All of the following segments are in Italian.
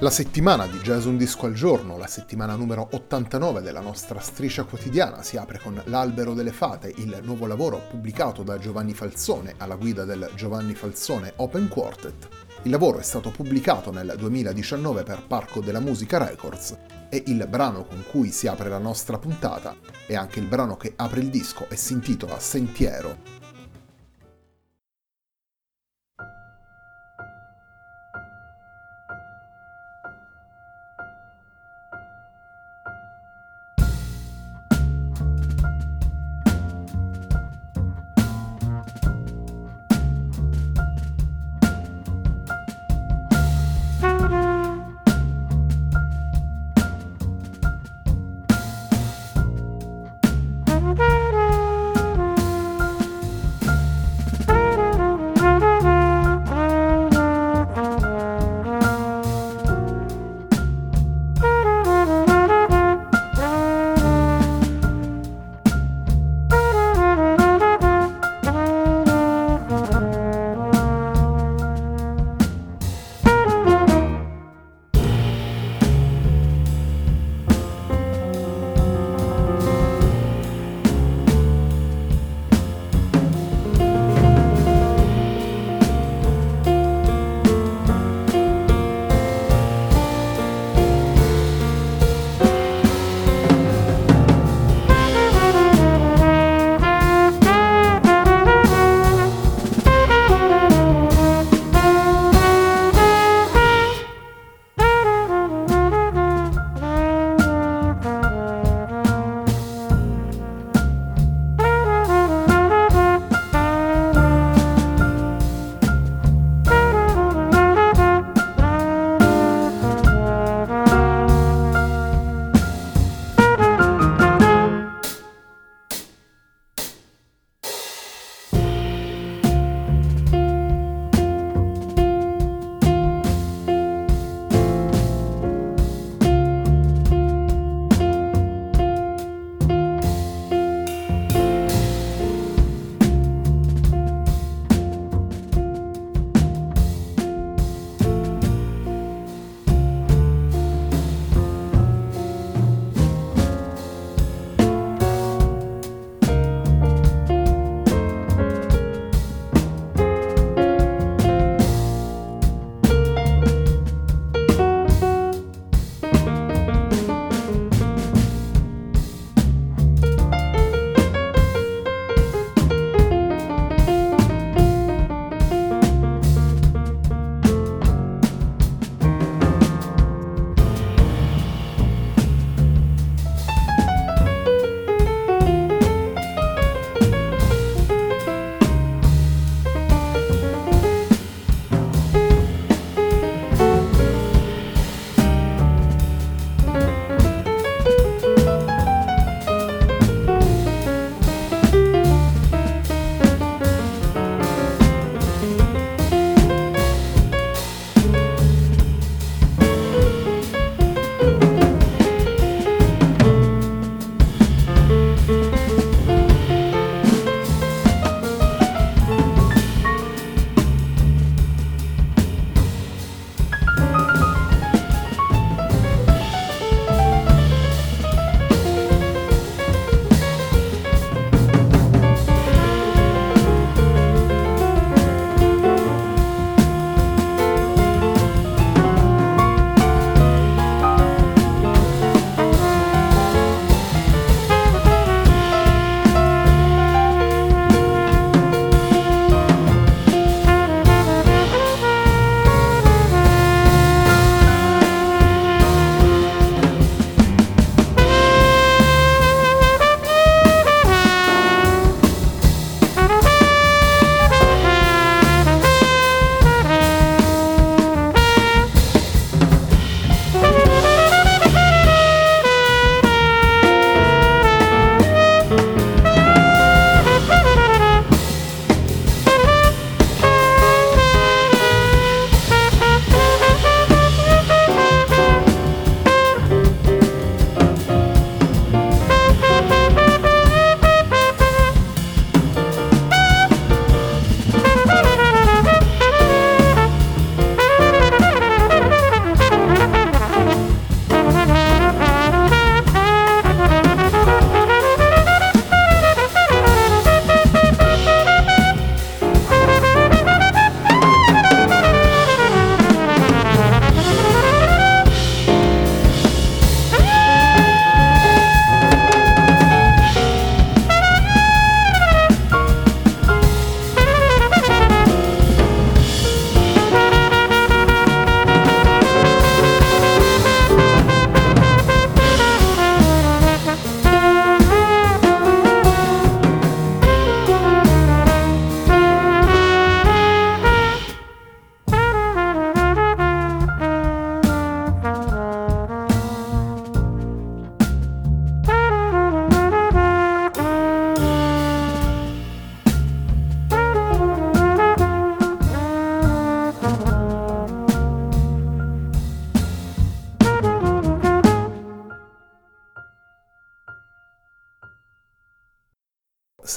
La settimana di Jazz Un Disco al Giorno, la settimana numero 89 della nostra striscia quotidiana, si apre con L'Albero delle Fate, il nuovo lavoro pubblicato da Giovanni Falzone alla guida del Giovanni Falzone Open Quartet. Il lavoro è stato pubblicato nel 2019 per Parco della Musica Records e il brano con cui si apre la nostra puntata è anche il brano che apre il disco e si intitola Sentiero,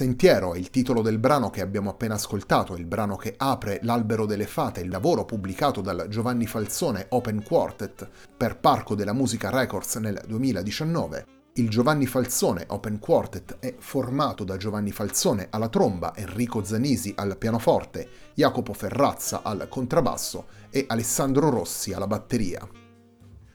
Sentiero è il titolo del brano che abbiamo appena ascoltato, il brano che apre L'albero delle fate, il lavoro pubblicato dal Giovanni Falzone Open Quartet per Parco della Musica Records nel 2019. Il Giovanni Falzone Open Quartet è formato da Giovanni Falzone alla tromba, Enrico Zanisi al pianoforte, Jacopo Ferrazza al contrabbasso e Alessandro Rossi alla batteria.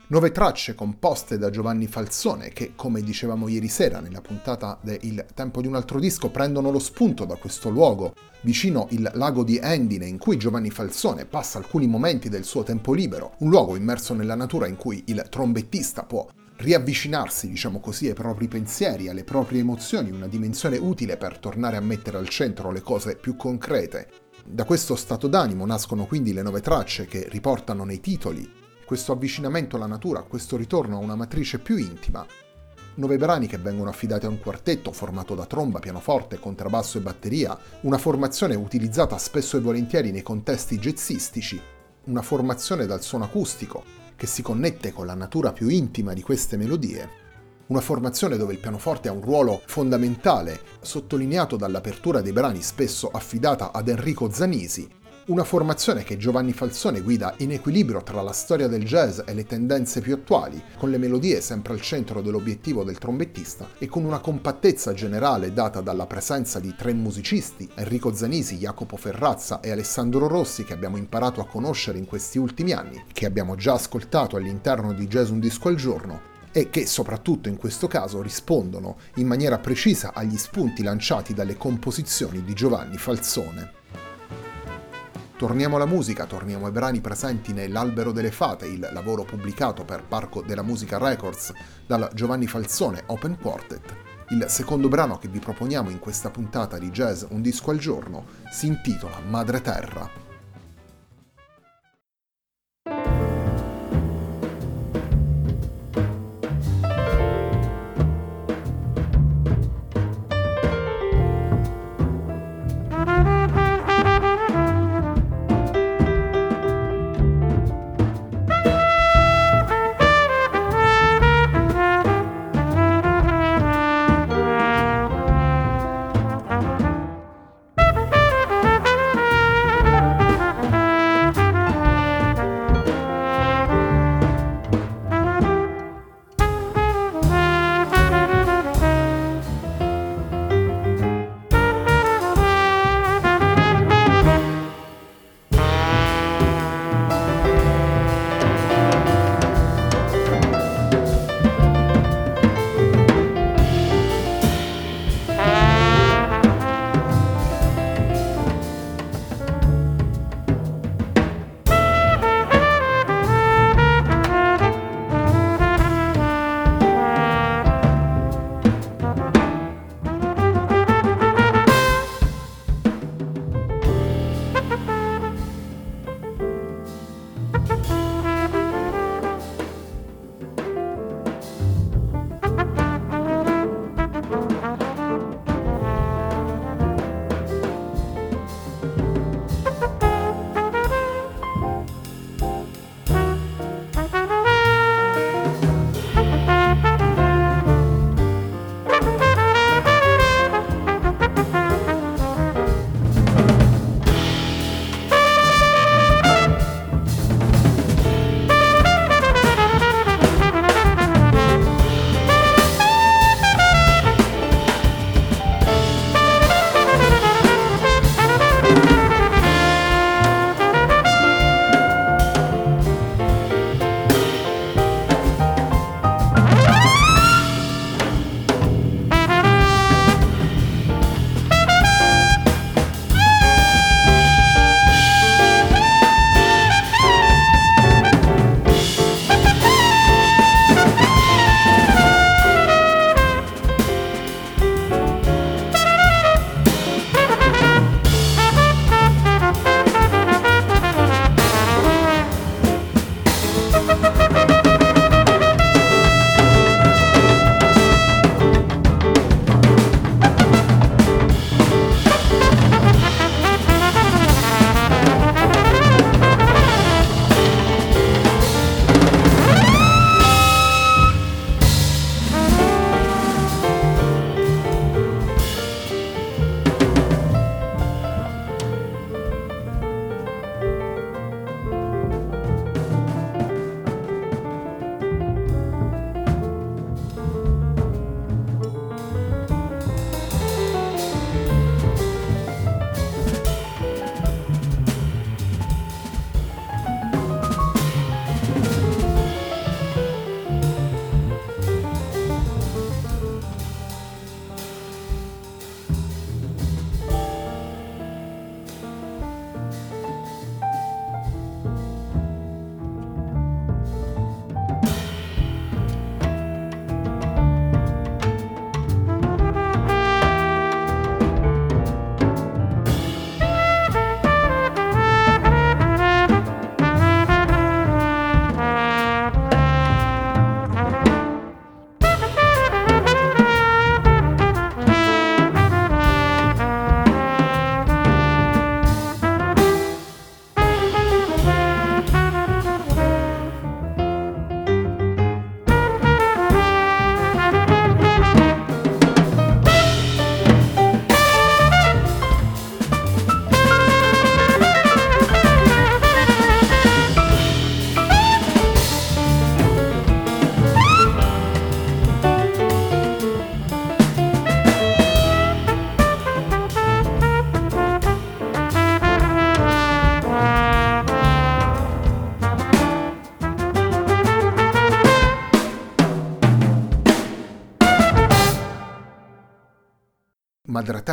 Nove tracce composte da Giovanni Falzone che, come dicevamo ieri sera nella puntata de Il tempo di un altro disco, prendono lo spunto da questo luogo vicino il lago di Endine in cui Giovanni Falzone passa alcuni momenti del suo tempo libero, un luogo immerso nella natura in cui il trombettista può riavvicinarsi, diciamo così, ai propri pensieri, alle proprie emozioni, una dimensione utile per tornare a mettere al centro le cose più concrete. Da questo stato d'animo nascono quindi le nove tracce che riportano nei titoli questo avvicinamento alla natura, questo ritorno a una matrice più intima. Nove brani che vengono affidati a un quartetto formato da tromba, pianoforte, contrabbasso e batteria, una formazione utilizzata spesso e volentieri nei contesti jazzistici, una formazione dal suono acustico che si connette con la natura più intima di queste melodie, una formazione dove il pianoforte ha un ruolo fondamentale, sottolineato dall'apertura dei brani spesso affidata ad Enrico Zanisi, una formazione che Giovanni Falzone guida in equilibrio tra la storia del jazz e le tendenze più attuali, con le melodie sempre al centro dell'obiettivo del trombettista e con una compattezza generale data dalla presenza di tre musicisti, Enrico Zanisi, Jacopo Ferrazza e Alessandro Rossi, che abbiamo imparato a conoscere in questi ultimi anni, che abbiamo già ascoltato all'interno di Jazz Un Disco al Giorno, e che soprattutto in questo caso rispondono in maniera precisa agli spunti lanciati dalle composizioni di Giovanni Falzone. Torniamo alla musica, torniamo ai brani presenti nell'Albero delle Fate, il lavoro pubblicato per Parco della Musica Records dal Giovanni Falzone Open Quartet. Il secondo brano che vi proponiamo in questa puntata di Jazz Un disco al giorno si intitola Madre Terra.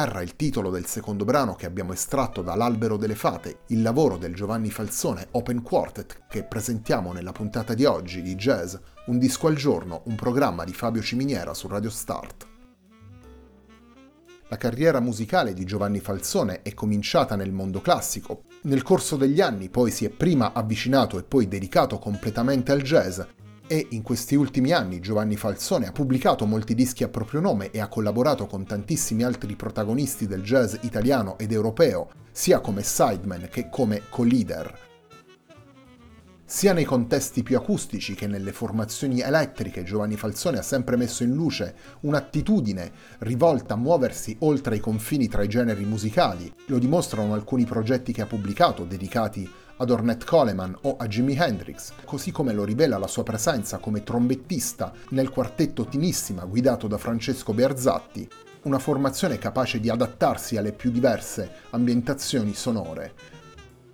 È il titolo del secondo brano che abbiamo estratto dall'Albero delle Fate, il lavoro del Giovanni Falzone Open Quartet che presentiamo nella puntata di oggi di Jazz, un disco al giorno, un programma di Fabio Ciminiera su Radio Start. La carriera musicale di Giovanni Falzone è cominciata nel mondo classico. Nel corso degli anni poi si è prima avvicinato e poi dedicato completamente al jazz e in questi ultimi anni Giovanni Falzone ha pubblicato molti dischi a proprio nome e ha collaborato con tantissimi altri protagonisti del jazz italiano ed europeo, sia come sideman che come co-leader. Sia nei contesti più acustici che nelle formazioni elettriche Giovanni Falzone ha sempre messo in luce un'attitudine rivolta a muoversi oltre i confini tra i generi musicali. Lo dimostrano alcuni progetti che ha pubblicato dedicati ad Ornette Coleman o a Jimi Hendrix, così come lo rivela la sua presenza come trombettista nel quartetto Tinissima guidato da Francesco Bearzatti, una formazione capace di adattarsi alle più diverse ambientazioni sonore.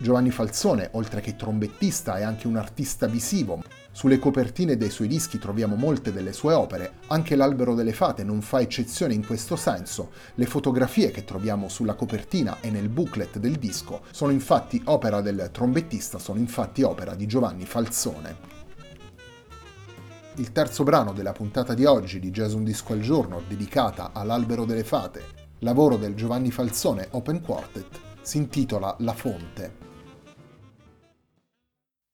Giovanni Falzone, oltre che trombettista, è anche un artista visivo, sulle copertine dei suoi dischi troviamo molte delle sue opere, anche l'Albero delle Fate non fa eccezione in questo senso. Le fotografie che troviamo sulla copertina e nel booklet del disco sono infatti opera del trombettista, sono infatti opera di Giovanni Falzone. Il terzo brano della puntata di oggi di Jazz Un Disco al Giorno, dedicata all'Albero delle Fate, lavoro del Giovanni Falzone Open Quartet, si intitola La Fonte.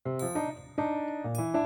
Música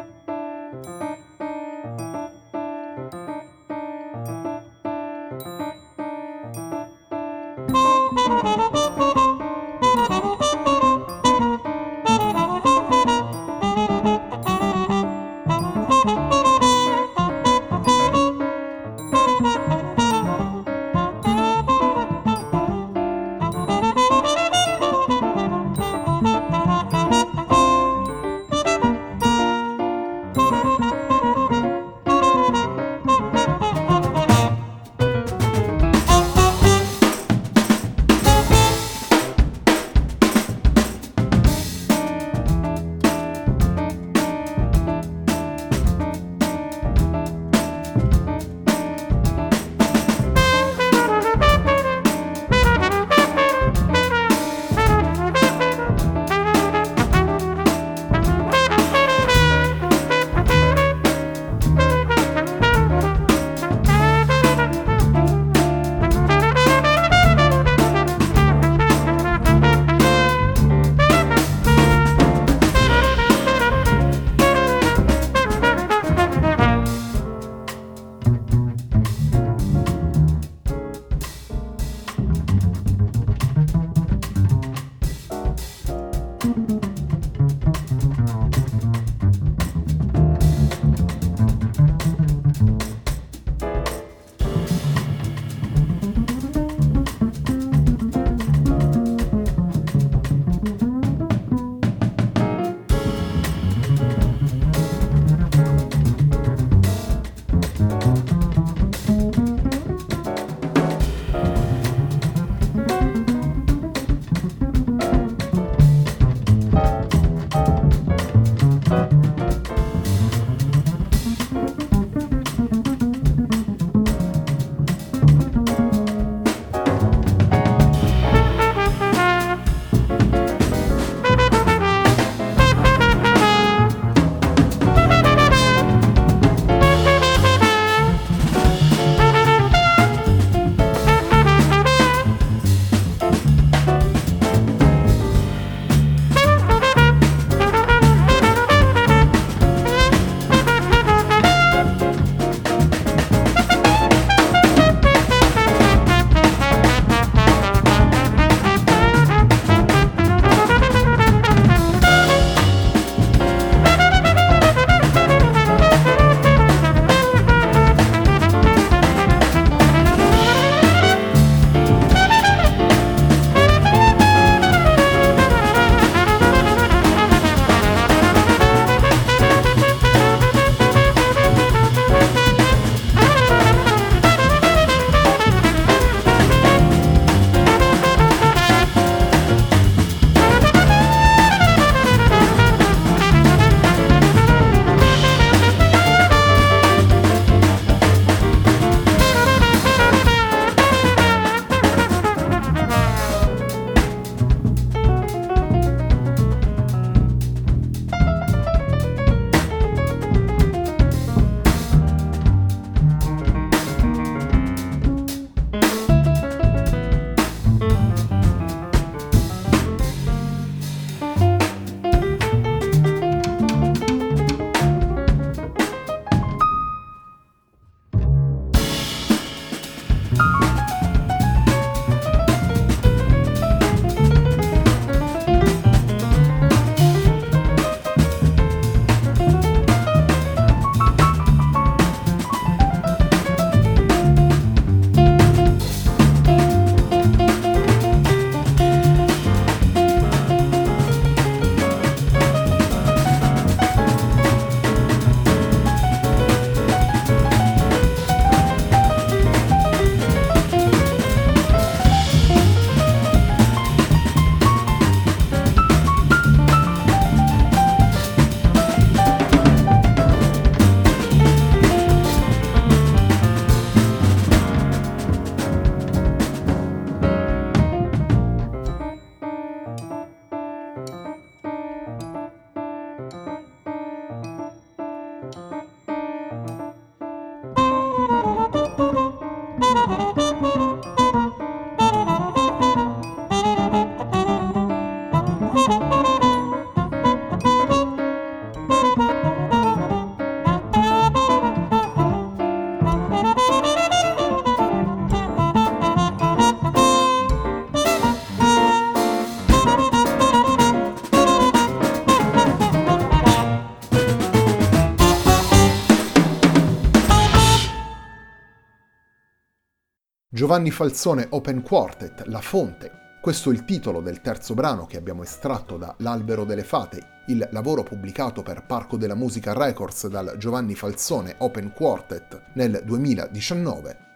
Giovanni Falzone Open Quartet, La Fonte. Questo è il titolo del terzo brano che abbiamo estratto da L'Albero delle Fate, il lavoro pubblicato per Parco della Musica Records dal Giovanni Falzone Open Quartet nel 2019.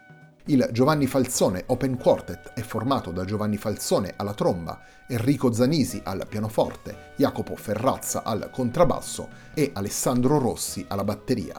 Il Giovanni Falzone Open Quartet è formato da Giovanni Falzone alla tromba, Enrico Zanisi al pianoforte, Jacopo Ferrazza al contrabbasso e Alessandro Rossi alla batteria.